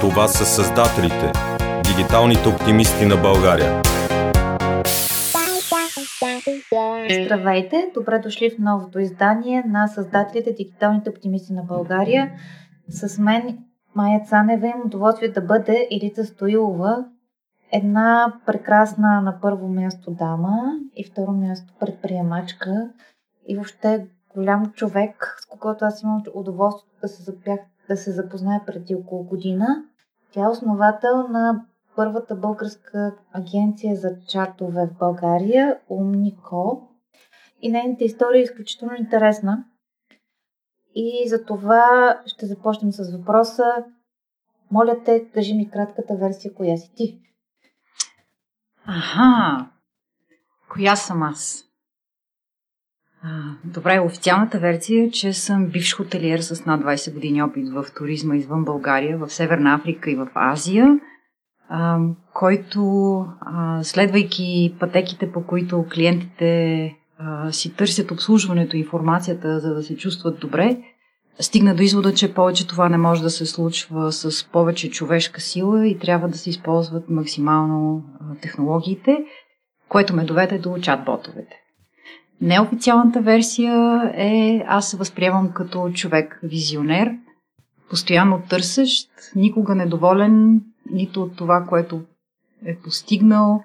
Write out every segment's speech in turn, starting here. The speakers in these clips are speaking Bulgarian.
Това са създателите, дигиталните оптимисти на България. Здравейте! Добре дошли в новото издание на създателите Дигиталните оптимисти на България. С мен Майя Цанева им удоволствие да бъде Елица Стоилова, една прекрасна на първо място дама и второ място предприемачка и въобще голям човек, с когото аз имам удоволствие да се, запях, да се запозная преди около година. Тя е основател на първата българска агенция за чатове в България, Умнико. И нейната история е изключително интересна. И за това ще започнем с въпроса. Моля те, кажи ми кратката версия, коя си ти? Аха, коя съм аз? Добре, официалната версия е, че съм бивш хотелиер с над 20 години опит в туризма извън България, в Северна Африка и в Азия, а, който, а, следвайки пътеките, по които клиентите а, си търсят обслужването, информацията, за да се чувстват добре, стигна до извода, че повече това не може да се случва с повече човешка сила и трябва да се използват максимално технологиите, което ме доведе до чат-ботовете. Неофициалната версия е аз се възприемам като човек-визионер, постоянно търсещ, никога недоволен нито от това, което е постигнал,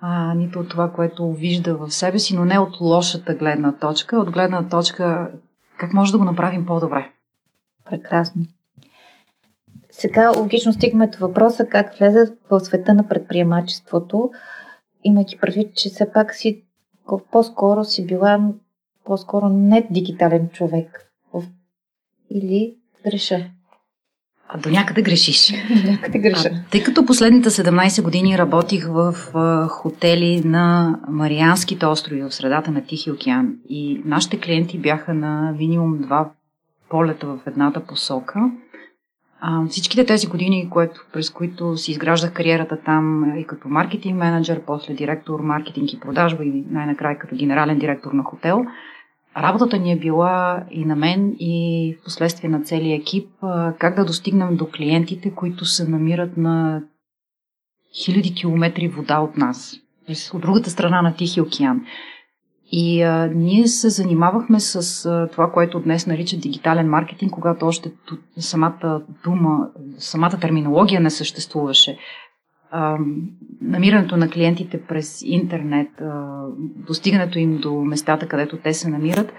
а, нито от това, което вижда в себе си, но не от лошата гледна точка, от гледна точка как може да го направим по-добре. Прекрасно. Сега логично стигаме до въпроса как влезе в света на предприемачеството, имайки предвид, че все пак си по-скоро си била по-скоро не дигитален човек. Или греша? А до някъде грешиш. някъде греша. А, тъй като последните 17 години работих в а, хотели на Марианските острови в средата на Тихи океан и нашите клиенти бяха на минимум два полета в едната посока, всичките тези години, което, през които си изграждах кариерата там и като маркетинг менеджер, после директор маркетинг и продажба и най-накрая като генерален директор на хотел, работата ни е била и на мен и в последствие на целия екип как да достигнем до клиентите, които се намират на хиляди километри вода от нас, от другата страна на Тихия океан. И а, ние се занимавахме с а, това, което днес нарича дигитален маркетинг, когато още самата дума, самата терминология не съществуваше. А, намирането на клиентите през интернет, а, достигането им до местата, където те се намират,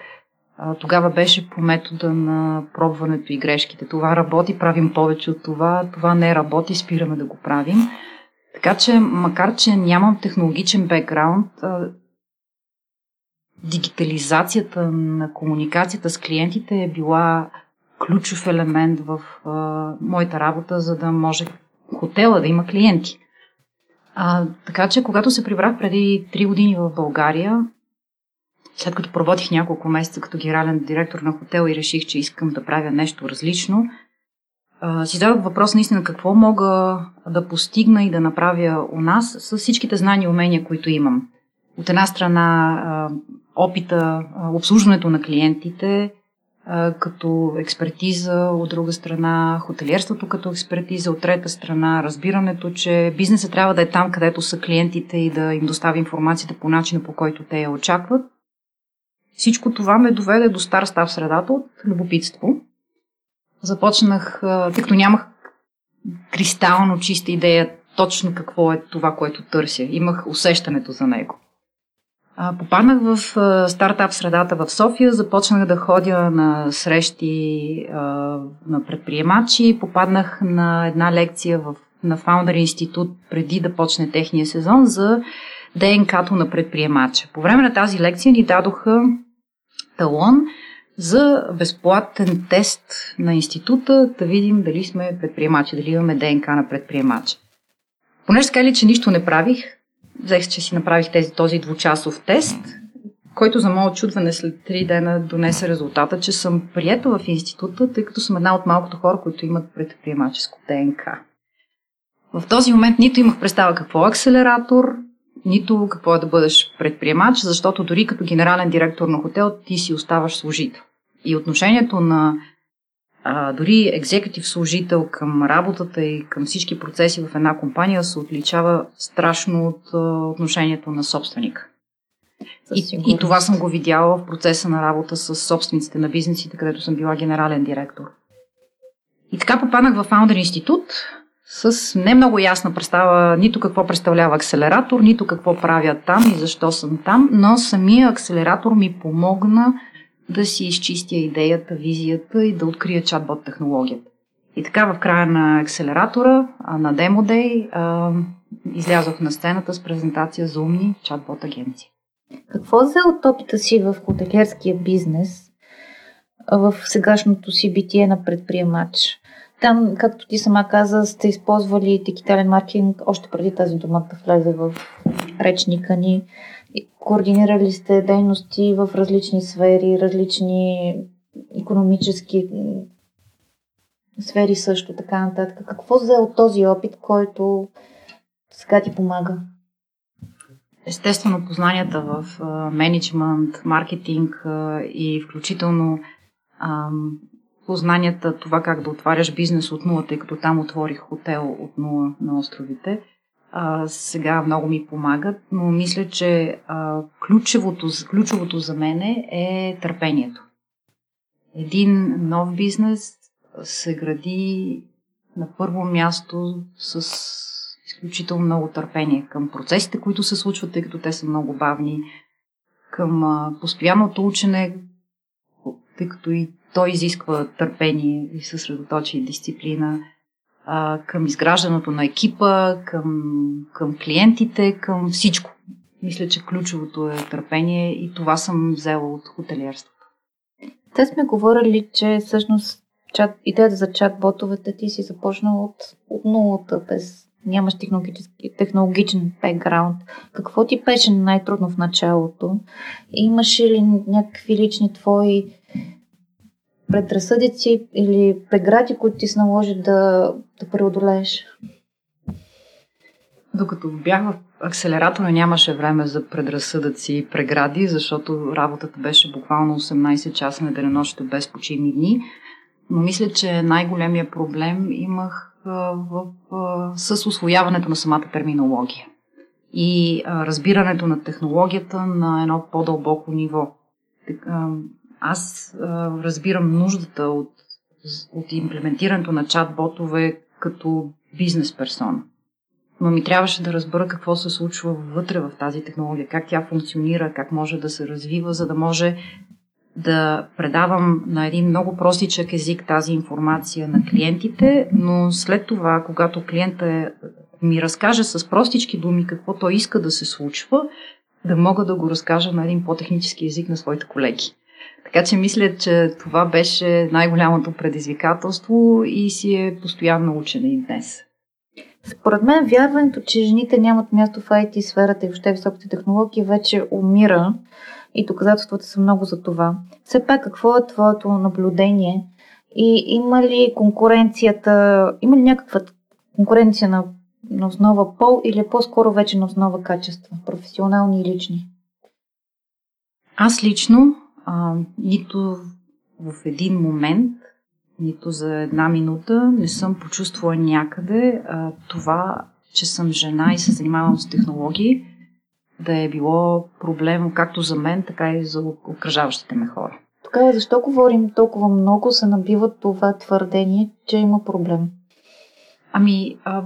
а, тогава беше по метода на пробването и грешките. Това работи, правим повече от това, това не работи, спираме да го правим. Така че, макар че нямам технологичен бекграунд, дигитализацията на комуникацията с клиентите е била ключов елемент в а, моята работа, за да може хотела да има клиенти. А, така че, когато се прибрах преди 3 години в България, след като проводих няколко месеца като генерален директор на хотел и реших, че искам да правя нещо различно, а, си зададох въпрос наистина какво мога да постигна и да направя у нас с всичките знания и умения, които имам. От една страна опита, обслужването на клиентите като експертиза, от друга страна хотелиерството като експертиза, от трета страна разбирането, че бизнесът трябва да е там, където са клиентите и да им достави информацията по начина, по който те я очакват. Всичко това ме доведе до стар став средата от любопитство. Започнах, тъй като нямах кристално чиста идея точно какво е това, което търся. Имах усещането за него. Попаднах в стартап средата в София, започнах да ходя на срещи на предприемачи, попаднах на една лекция в, на Founder институт преди да почне техния сезон за ДНК-то на предприемача. По време на тази лекция ни дадоха талон за безплатен тест на института, да видим дали сме предприемачи, дали имаме ДНК на предприемача. Понеже така ли, че нищо не правих, взех, че си направих тези, този двучасов тест, който за мое очудване след три дена донесе резултата, че съм приета в института, тъй като съм една от малкото хора, които имат предприемаческо ДНК. В този момент нито имах представа какво е акселератор, нито какво е да бъдеш предприемач, защото дори като генерален директор на хотел ти си оставаш служител. И отношението на а, дори екзекутив служител към работата и към всички процеси в една компания се отличава страшно от а, отношението на собственика. И, и това съм го видяла в процеса на работа с собствениците на бизнесите, където съм била генерален директор. И така попаднах в Founder Институт с не много ясна представа нито какво представлява акселератор, нито какво правя там и защо съм там, но самия акселератор ми помогна да си изчистя идеята, визията и да открия чатбот технологията. И така в края на акселератора, на Demo Day, излязох на сцената с презентация за умни чатбот агенции. Какво взе от опита си в хотелиерския бизнес в сегашното си битие на предприемач? Там, както ти сама каза, сте използвали дигитален маркетинг още преди тази дума да влезе в речника ни. Координирали сте дейности в различни сфери, различни економически сфери също, така нататък. Какво взе от този опит, който сега ти помага? Естествено, познанията в менеджмент, маркетинг и включително познанията, това как да отваряш бизнес от нула, тъй като там отворих хотел от нула на островите, а, сега много ми помагат, но мисля, че а, ключовото, ключовото за мен е търпението. Един нов бизнес се гради на първо място с изключително много търпение към процесите, които се случват, тъй като те са много бавни, към а, постоянното учене, тъй като и той изисква търпение и съсредоточие и дисциплина а, към изграждането на екипа, към, към клиентите, към всичко. Мисля, че ключовото е търпение и това съм взела от хотелиерството. Те сме говорили, че всъщност чат, идеята за чат-ботовете ти си започнала от, от нулата, без нямаш технологичен бекграунд. Какво ти беше най-трудно в началото? Имаше ли някакви лични твои предразсъдици или прегради, които ти се наложи да, да преодолееш? Докато бях в акселератора, нямаше време за предразсъдъци и прегради, защото работата беше буквално 18 часа на денонощите без почивни дни. Но мисля, че най-големия проблем имах в, в, с освояването на самата терминология и а, разбирането на технологията на едно по-дълбоко ниво. Аз а, разбирам нуждата от, от имплементирането на чат-ботове като бизнес персона. Но ми трябваше да разбера какво се случва вътре в тази технология, как тя функционира, как може да се развива, за да може да предавам на един много простичък език тази информация на клиентите, но след това, когато клиента ми разкаже с простички думи какво той иска да се случва, да мога да го разкажа на един по-технически език на своите колеги. Така че мисля, че това беше най-голямото предизвикателство и си е постоянно учене и днес. Според мен вярването, че жените нямат място в IT сферата и въобще високите технологии вече умира и доказателствата са много за това. Все пак, какво е твоето наблюдение и има ли конкуренцията, има ли някаква конкуренция на, на основа пол или е по-скоро вече на основа качества, професионални и лични? Аз лично а, нито в един момент, нито за една минута не съм почувствала някъде а, това, че съм жена и се занимавам с технологии, да е било проблем както за мен, така и за окръжаващите ме хора. Тогава защо говорим толкова много, се набива това твърдение, че има проблем? Ами, а,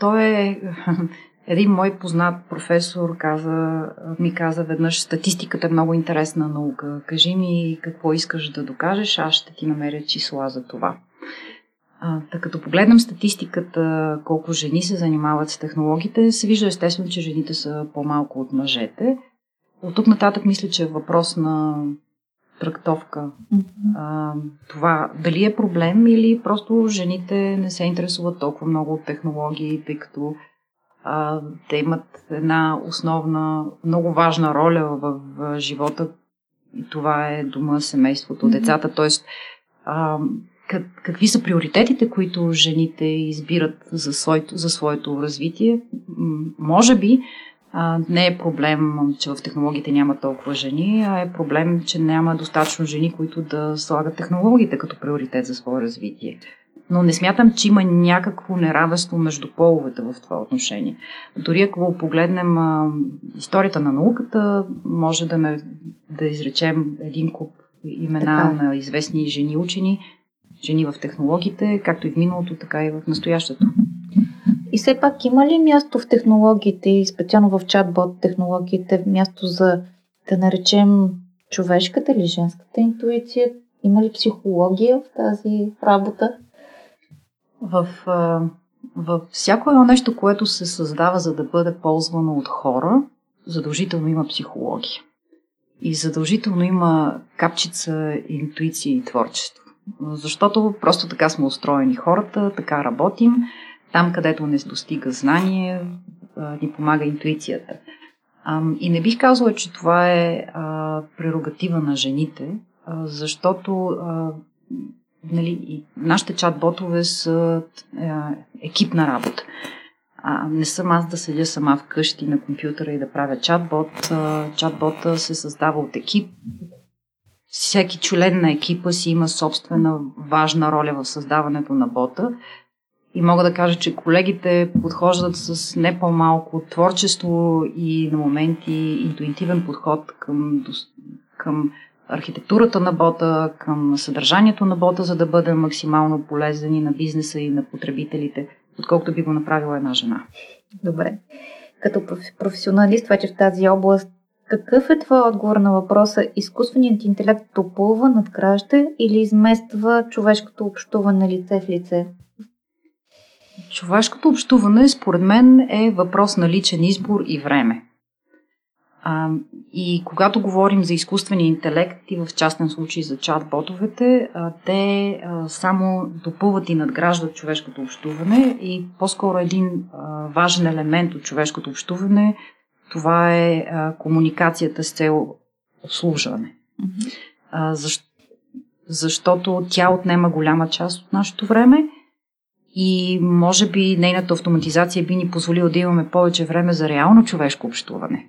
то е един мой познат професор каза, ми каза веднъж, статистиката е много интересна наука. Кажи ми какво искаш да докажеш, аз ще ти намеря числа за това. А, така като погледнем статистиката, колко жени се занимават с технологиите, се вижда естествено, че жените са по-малко от мъжете. От тук нататък мисля, че е въпрос на трактовка. Mm-hmm. А, това дали е проблем или просто жените не се интересуват толкова много от технологии, тъй като а, те имат една основна, много важна роля в, в живота и това е дома, семейството, mm-hmm. децата. Тоест, а, как, какви са приоритетите, които жените избират за своето, за своето развитие? Може би а, не е проблем, че в технологиите няма толкова жени, а е проблем, че няма достатъчно жени, които да слагат технологиите като приоритет за свое развитие. Но не смятам, че има някакво неравенство между половете в това отношение. Дори ако погледнем а, историята на науката, може да, ме, да изречем един куп имена така. на известни жени учени, жени в технологиите, както и в миналото, така и в настоящето. И все пак има ли място в технологиите и специално в чатбот технологиите, място за да наречем човешката или женската интуиция? Има ли психология в тази работа? В, в всяко едно нещо, което се създава за да бъде ползвано от хора, задължително има психология. И задължително има капчица интуиция и творчество. Защото просто така сме устроени хората, така работим. Там, където не достига знание, ни помага интуицията. И не бих казала, че това е прерогатива на жените, защото нали, нашите чат-ботове са екипна работа. А, не съм аз да седя сама вкъщи на компютъра и да правя чат-бот. Чат-бота се създава от екип. Всеки член на екипа си има собствена важна роля в създаването на бота. И мога да кажа, че колегите подхождат с не по-малко творчество и на моменти интуитивен подход към, към архитектурата на бота, към съдържанието на бота, за да бъде максимално полезен и на бизнеса и на потребителите, отколкото би го направила една жена. Добре. Като професионалист вече в тази област, какъв е твой отговор на въпроса изкуственият интелект допълва, надгражда или измества човешкото общуване лице в лице? Човешкото общуване, според мен, е въпрос на личен избор и време. А, и когато говорим за изкуствения интелект и в частен случай за чат-ботовете, а, те а, само допълват и надграждат човешкото общуване и по-скоро един а, важен елемент от човешкото общуване това е а, комуникацията с цел обслужване. А, защ, защото тя отнема голяма част от нашето време и може би нейната автоматизация би ни позволила да имаме повече време за реално човешко общуване.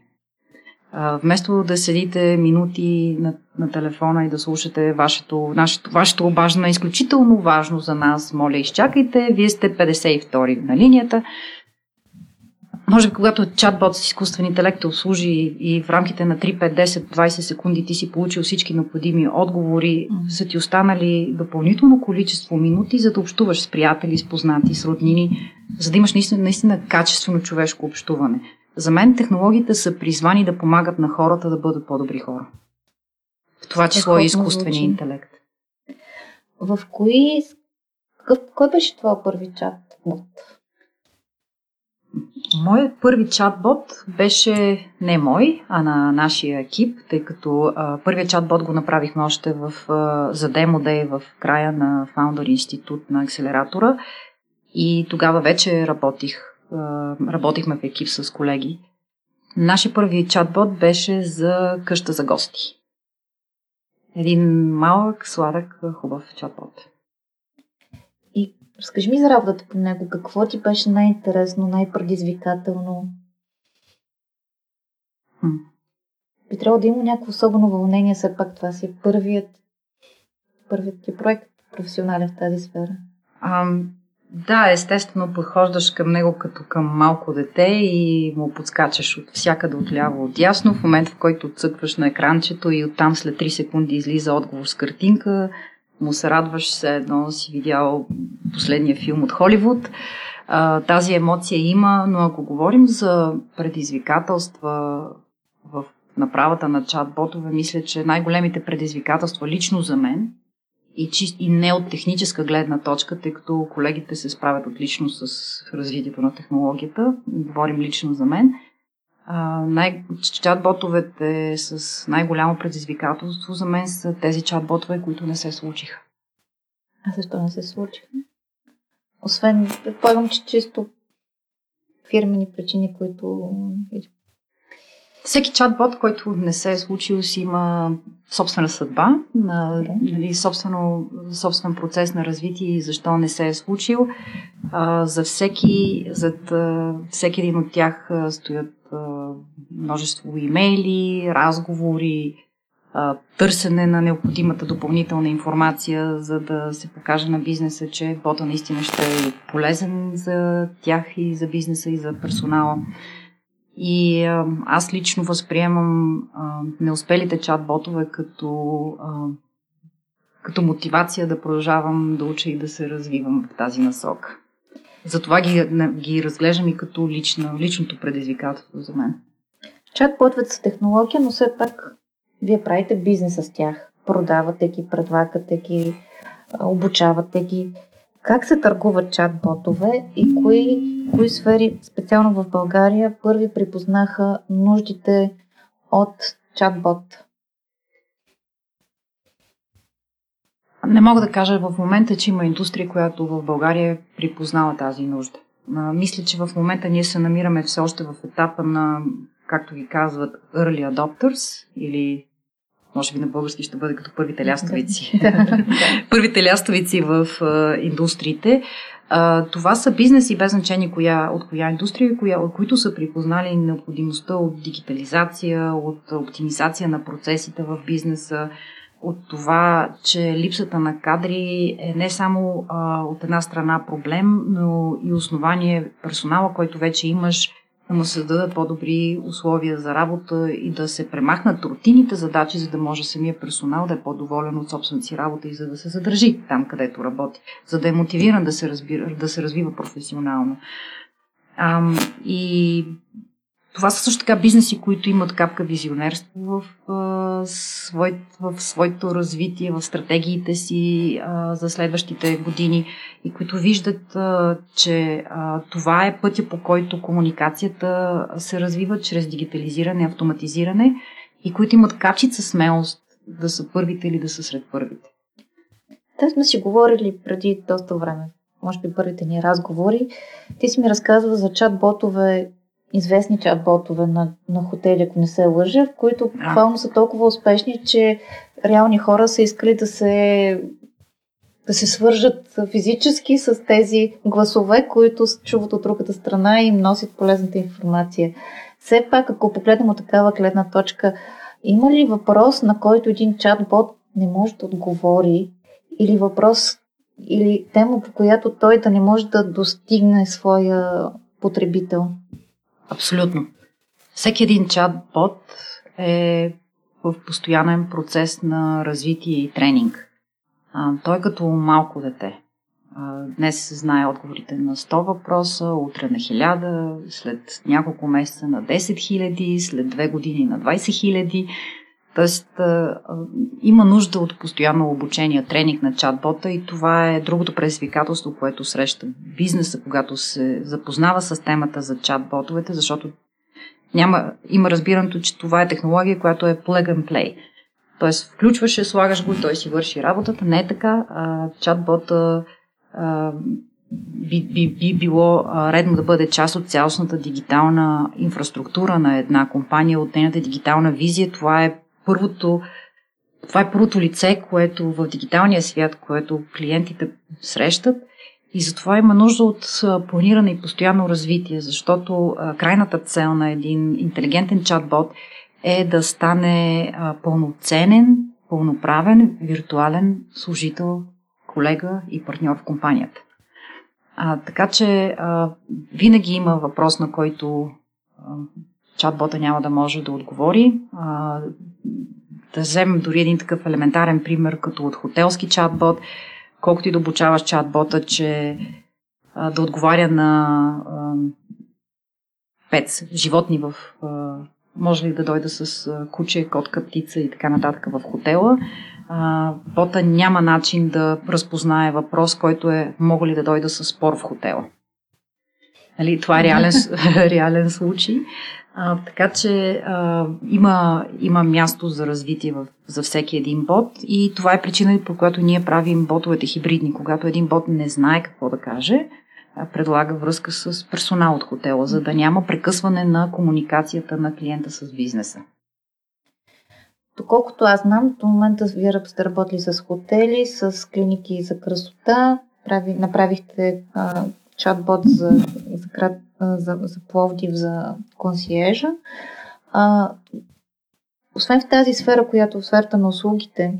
А, вместо да седите минути на, на телефона и да слушате вашето, нашето, вашето обаждане, изключително важно за нас, моля, изчакайте, вие сте 52 на линията. Може би, когато чатбот с изкуствен интелект обслужи и в рамките на 3, 5, 10, 20 секунди ти си получил всички необходими отговори, mm-hmm. са ти останали допълнително количество минути, за да общуваш с приятели, с познати, с роднини, за да имаш наистина, наистина качествено човешко общуване. За мен технологиите са призвани да помагат на хората да бъдат по-добри хора. В това число и изкуствения интелект. В кои... Какъв, кой беше това първи чат? Моят първи чатбот беше не мой, а на нашия екип, тъй като а, първият чатбот го направихме още в, а, за демо дей в края на Founder Институт на акселератора и тогава вече работих работихме в екип с колеги. Нашия първи чатбот беше за къща за гости. Един малък, сладък, хубав чатбот. И разкажи ми за работата по него. Какво ти беше най-интересно, най-предизвикателно? Хм. Би трябвало да има някакво особено вълнение, все пак това си е първият, първият ти проект професионален в тази сфера. Ам, да, естествено подхождаш към него като към малко дете и му подскачаш от всякъде от ляво от ясно. В момента, в който цъкваш на екранчето и оттам след 3 секунди излиза отговор с картинка, му се радваш се едно си видял последния филм от Холивуд. Тази емоция има, но ако говорим за предизвикателства в направата на чат-ботове, мисля, че най-големите предизвикателства лично за мен – и, чист, и не от техническа гледна точка, тъй като колегите се справят отлично с развитието на технологията. Говорим лично за мен. най- чат-ботовете с най-голямо предизвикателство за мен са тези чат-ботове, които не се случиха. А защо не се случиха? Освен, предполагам, че чисто фирмени причини, които всеки чатбот, който не се е случил, си има собствена съдба, на, нали, собствено, собствен процес на развитие и защо не се е случил. А, за всеки, зад а, всеки един от тях а, стоят а, множество имейли, разговори, търсене на необходимата допълнителна информация, за да се покаже на бизнеса, че бота наистина ще е полезен за тях и за бизнеса и за персонала. И аз лично възприемам а, неуспелите чат-ботове като, а, като мотивация да продължавам да уча и да се развивам в тази насока. Затова ги, ги разглеждам и като лично, личното предизвикателство за мен. Чат-ботовете са технология, но все пак вие правите бизнес с тях. Продавате ги, предлагате ги, обучавате ги. Как се търгуват чат-ботове и кои, кои сфери, специално в България, първи припознаха нуждите от чат-бот? Не мога да кажа в момента, че има индустрия, която в България припознава тази нужда. Мисля, че в момента ние се намираме все още в етапа на, както ги казват, early adopters или може би на български ще бъде като първите лястовици. първите лястовици в а, индустриите. А, това са бизнеси без значение коя, от коя индустрия, коя, от които са припознали необходимостта от дигитализация, от оптимизация на процесите в бизнеса, от това, че липсата на кадри е не само а, от една страна проблем, но и основание персонала, който вече имаш да му се дадат по-добри условия за работа и да се премахнат рутините задачи, за да може самия персонал да е по-доволен от собствената си работа и за да се задържи там, където работи, за да е мотивиран да се, разбира, да се развива професионално. Ам, и това са също така бизнеси, които имат капка визионерство в, а, в своето развитие, в стратегиите си а, за следващите години и които виждат, а, че а, това е пътя по който комуникацията се развива чрез дигитализиране, автоматизиране и които имат качица смелост да са първите или да са сред първите. Те сме си говорили преди доста време, може би първите ни разговори. Ти си ми разказва за чат-ботове известни чат-ботове на, на хотели, ако не се лъжа, в които буквално са толкова успешни, че реални хора са искали да се да се свържат физически с тези гласове, които чуват от другата страна и им носят полезната информация. Все пак, ако погледнем от такава гледна точка, има ли въпрос, на който един чат-бот не може да отговори, или въпрос, или тема, по която той да не може да достигне своя потребител? Абсолютно. Всеки един чат-бот е в постоянен процес на развитие и тренинг. А, той е като малко дете. А, днес знае отговорите на 100 въпроса, утре на 1000, след няколко месеца на 10 000, след две години на 20 000. Тоест, има нужда от постоянно обучение, тренинг на чатбота и това е другото предизвикателство, което среща бизнеса, когато се запознава с темата за чатботовете, защото няма, има разбирането, че това е технология, която е plug and play. Тоест, включваш слагаш го и той си върши работата. Не е така. А, чатбота а, би, би, би било редно да бъде част от цялостната дигитална инфраструктура на една компания, от нейната дигитална визия. Това е първото, това е първото лице, което в дигиталния свят, което клиентите срещат и затова има нужда от планиране и постоянно развитие, защото крайната цел на един интелигентен чатбот е да стане пълноценен, пълноправен, виртуален служител, колега и партньор в компанията. А, така че а, винаги има въпрос, на който а, чатбота няма да може да отговори. А, да вземем дори един такъв елементарен пример, като от хотелски чатбот, колкото и да обучаваш чатбота, че а, да отговаря на а, животни в. А, може ли да дойда с а, куче, котка, птица и така нататък в хотела. А, бота няма начин да разпознае въпрос, който е мога ли да дойда с спор в хотела. Нали, това е реален, реален случай. А, така че а, има, има място за развитие в, за всеки един бот и това е причина, по която ние правим ботовете хибридни. Когато един бот не знае какво да каже, а, предлага връзка с персонал от хотела, за да няма прекъсване на комуникацията на клиента с бизнеса. Доколкото аз знам, до момента вие сте работили с хотели, с клиники за красота, прави, направихте а, чатбот за, за, крат, за, за Пловдив, за консиежа. А, освен в тази сфера, която е в сферата на услугите,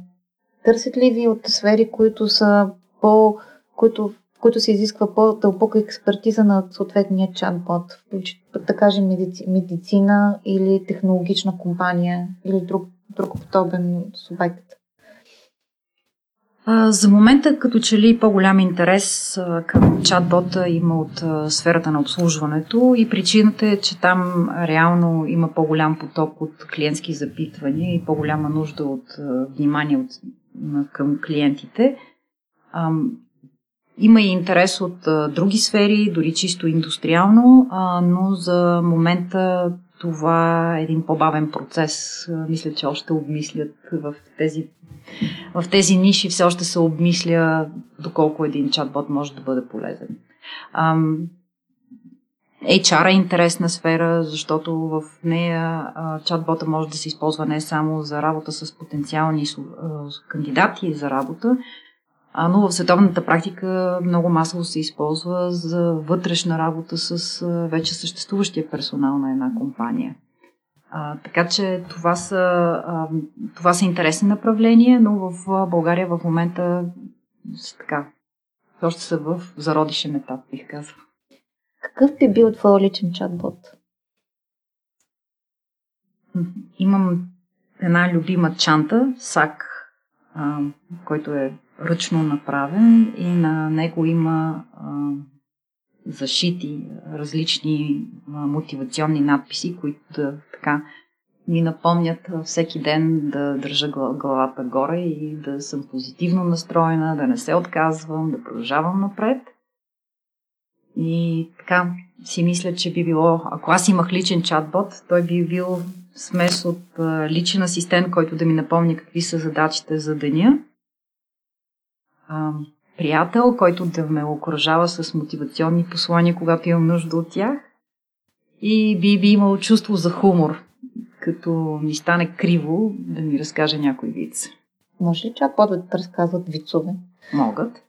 търсят ли ви от сфери, които са по, които, които се изисква по-дълбока експертиза на съответния чатбот, да кажем медици, медицина или технологична компания или друг, друг подобен субект? За момента, като че ли по-голям интерес към чатбота има от сферата на обслужването и причината е, че там реално има по-голям поток от клиентски запитвания и по-голяма нужда от внимание от, към клиентите. Има и интерес от други сфери, дори чисто индустриално, но за момента това е един по-бавен процес. Мисля, че още обмислят в тези, в тези ниши, все още се обмисля доколко един чатбот може да бъде полезен. HR е интересна сфера, защото в нея чатбота може да се използва не само за работа с потенциални кандидати за работа, но в световната практика много масово се използва за вътрешна работа с вече съществуващия персонал на една компания. А, така че това са, а, това са интересни направления, но в България в момента така, още са в зародишен етап, бих казал. Какъв би бил твой личен чатбот? Имам една любима чанта, САК, а, който е ръчно направен и на него има а, зашити различни мотивационни надписи, които да така ми напомнят всеки ден да държа главата горе и да съм позитивно настроена, да не се отказвам, да продължавам напред. И така си мисля, че би било, ако аз имах личен чатбот, той би бил смес от личен асистент, който да ми напомня какви са задачите за деня приятел, който да ме окоръжава с мотивационни послания, когато имам нужда от тях. И би, би имал чувство за хумор, като ми стане криво да ми разкаже някой виц. Може ли чатбота да разказват вицове? Могат.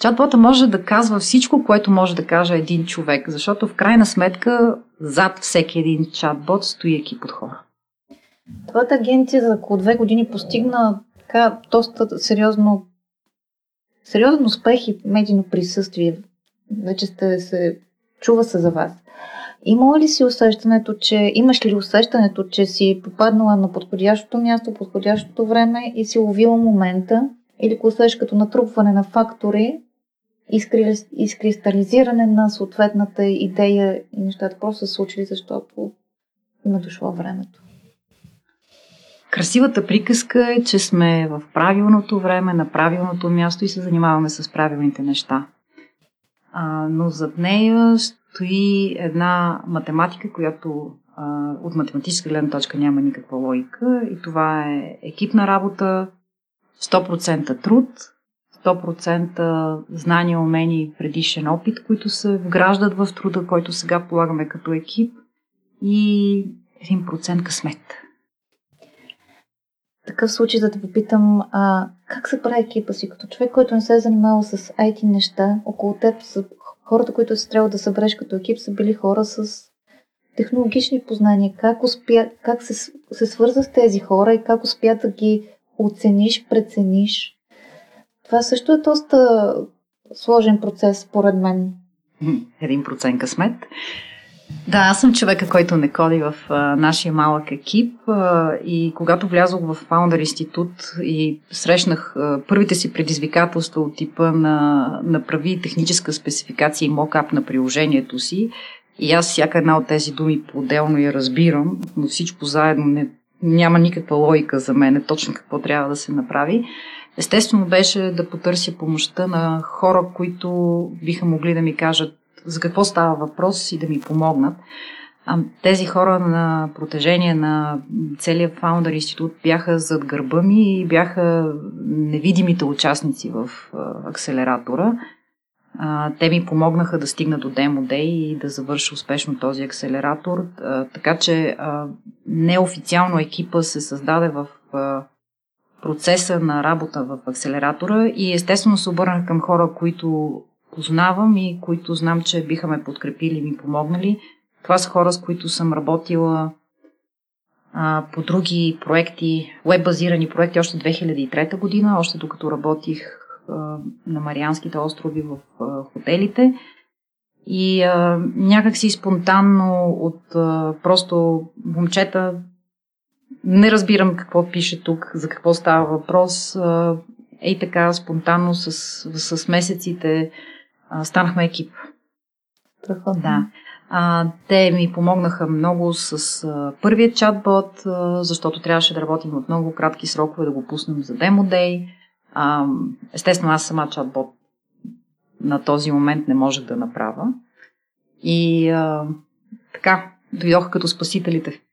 Чатбота може да казва всичко, което може да каже един човек, защото в крайна сметка зад всеки един чатбот стои екип от хора. Твоята агенция за около две години постигна така доста сериозно сериозен успех и медийно присъствие. Вече сте се чува се за вас. Има ли си усещането, че имаш ли усещането, че си попаднала на подходящото място, подходящото време и си ловила момента или го усещаш като натрупване на фактори, изкристализиране на съответната идея и нещата просто се случили, защото има дошло времето? Красивата приказка е, че сме в правилното време, на правилното място и се занимаваме с правилните неща. А, но зад нея стои една математика, която а, от математическа гледна точка няма никаква логика и това е екипна работа, 100% труд, 100% знания, умения и предишен опит, които се вграждат в труда, който сега полагаме като екип и 1% късмет такъв случай да те попитам, а, как се прави екипа си? Като човек, който не се е занимавал с IT неща, около теб са хората, които си трябва да събереш като екип, са били хора с технологични познания. Как, успя, как се, се свърза с тези хора и как успя да ги оцениш, прецениш? Това също е доста сложен процес, според мен. Един процент късмет. Да, аз съм човека, който не коди в а, нашия малък екип а, и когато влязох в Founder Институт и срещнах а, първите си предизвикателства от типа на направи техническа спецификация и мокап на приложението си, и аз всяка една от тези думи по-отделно я разбирам, но всичко заедно не, няма никаква логика за мен, точно какво трябва да се направи. Естествено беше да потърся помощта на хора, които биха могли да ми кажат за какво става въпрос и да ми помогнат. Тези хора на протежение на целият Founder институт бяха зад гърба ми и бяха невидимите участници в акселератора. Те ми помогнаха да стигна до Demo Day и да завърша успешно този акселератор. Така че неофициално екипа се създаде в процеса на работа в акселератора и естествено се обърнах към хора, които познавам и които знам, че биха ме подкрепили и ми помогнали. Това са хора, с които съм работила а, по други проекти, веб-базирани проекти още 2003 година, още докато работих а, на Марианските острови в а, хотелите. И а, някак си спонтанно от а, просто момчета не разбирам какво пише тук, за какво става въпрос. А, ей така, спонтанно с, с месеците а, станахме екип. Страхотно. Да. А, те ми помогнаха много с а, първият чатбот, а, защото трябваше да работим от много кратки срокове да го пуснем за Day. А, естествено, аз сама чатбот на този момент не можех да направя. И а, така, дойдоха като спасителите.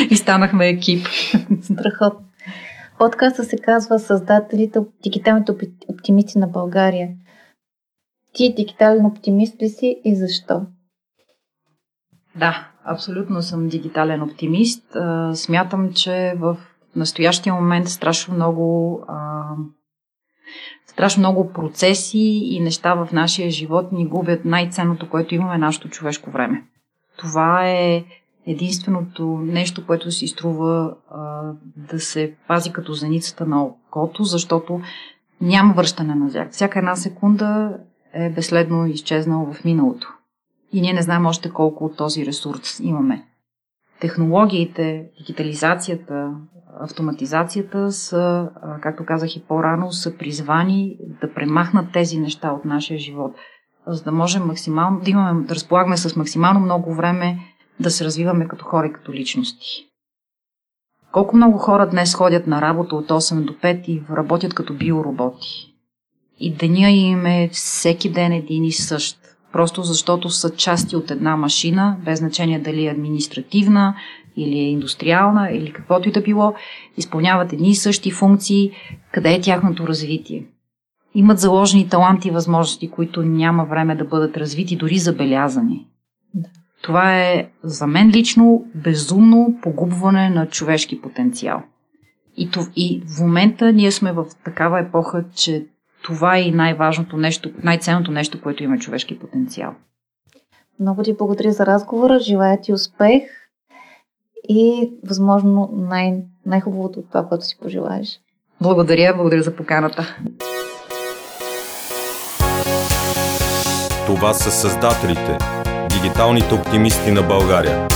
и станахме екип. Страхотно. Подкаста се казва Създателите, дигиталните оптимисти на България. Ти дигитален оптимист ли си и защо? Да, абсолютно съм дигитален оптимист. Смятам, че в настоящия момент страшно много страшно много процеси и неща в нашия живот ни губят най-ценното, което имаме, нашето човешко време. Това е единственото нещо, което си струва а, да се пази като зеницата на окото, защото няма връщане назад. Всяка една секунда е безследно изчезнала в миналото. И ние не знаем още колко от този ресурс имаме. Технологиите, дигитализацията, автоматизацията са, както казах и по-рано, са призвани да премахнат тези неща от нашия живот, за да можем максимално, да имаме, да разполагаме с максимално много време да се развиваме като хора и като личности. Колко много хора днес ходят на работа от 8 до 5 и работят като биороботи. И деня им е всеки ден един и същ. Просто защото са части от една машина, без значение дали е административна или е индустриална или каквото и да било, изпълняват едни и същи функции, къде е тяхното развитие. Имат заложени таланти и възможности, които няма време да бъдат развити, дори забелязани. Това е за мен лично безумно погубване на човешки потенциал. И, то, и в момента ние сме в такава епоха, че това е най-важното нещо, най-ценното нещо, което има човешки потенциал. Много ти благодаря за разговора, желая ти успех и възможно най- най-хубавото от това, което си пожелаеш. Благодаря, благодаря за поканата. Това са създателите, дигиталните оптимисти на България.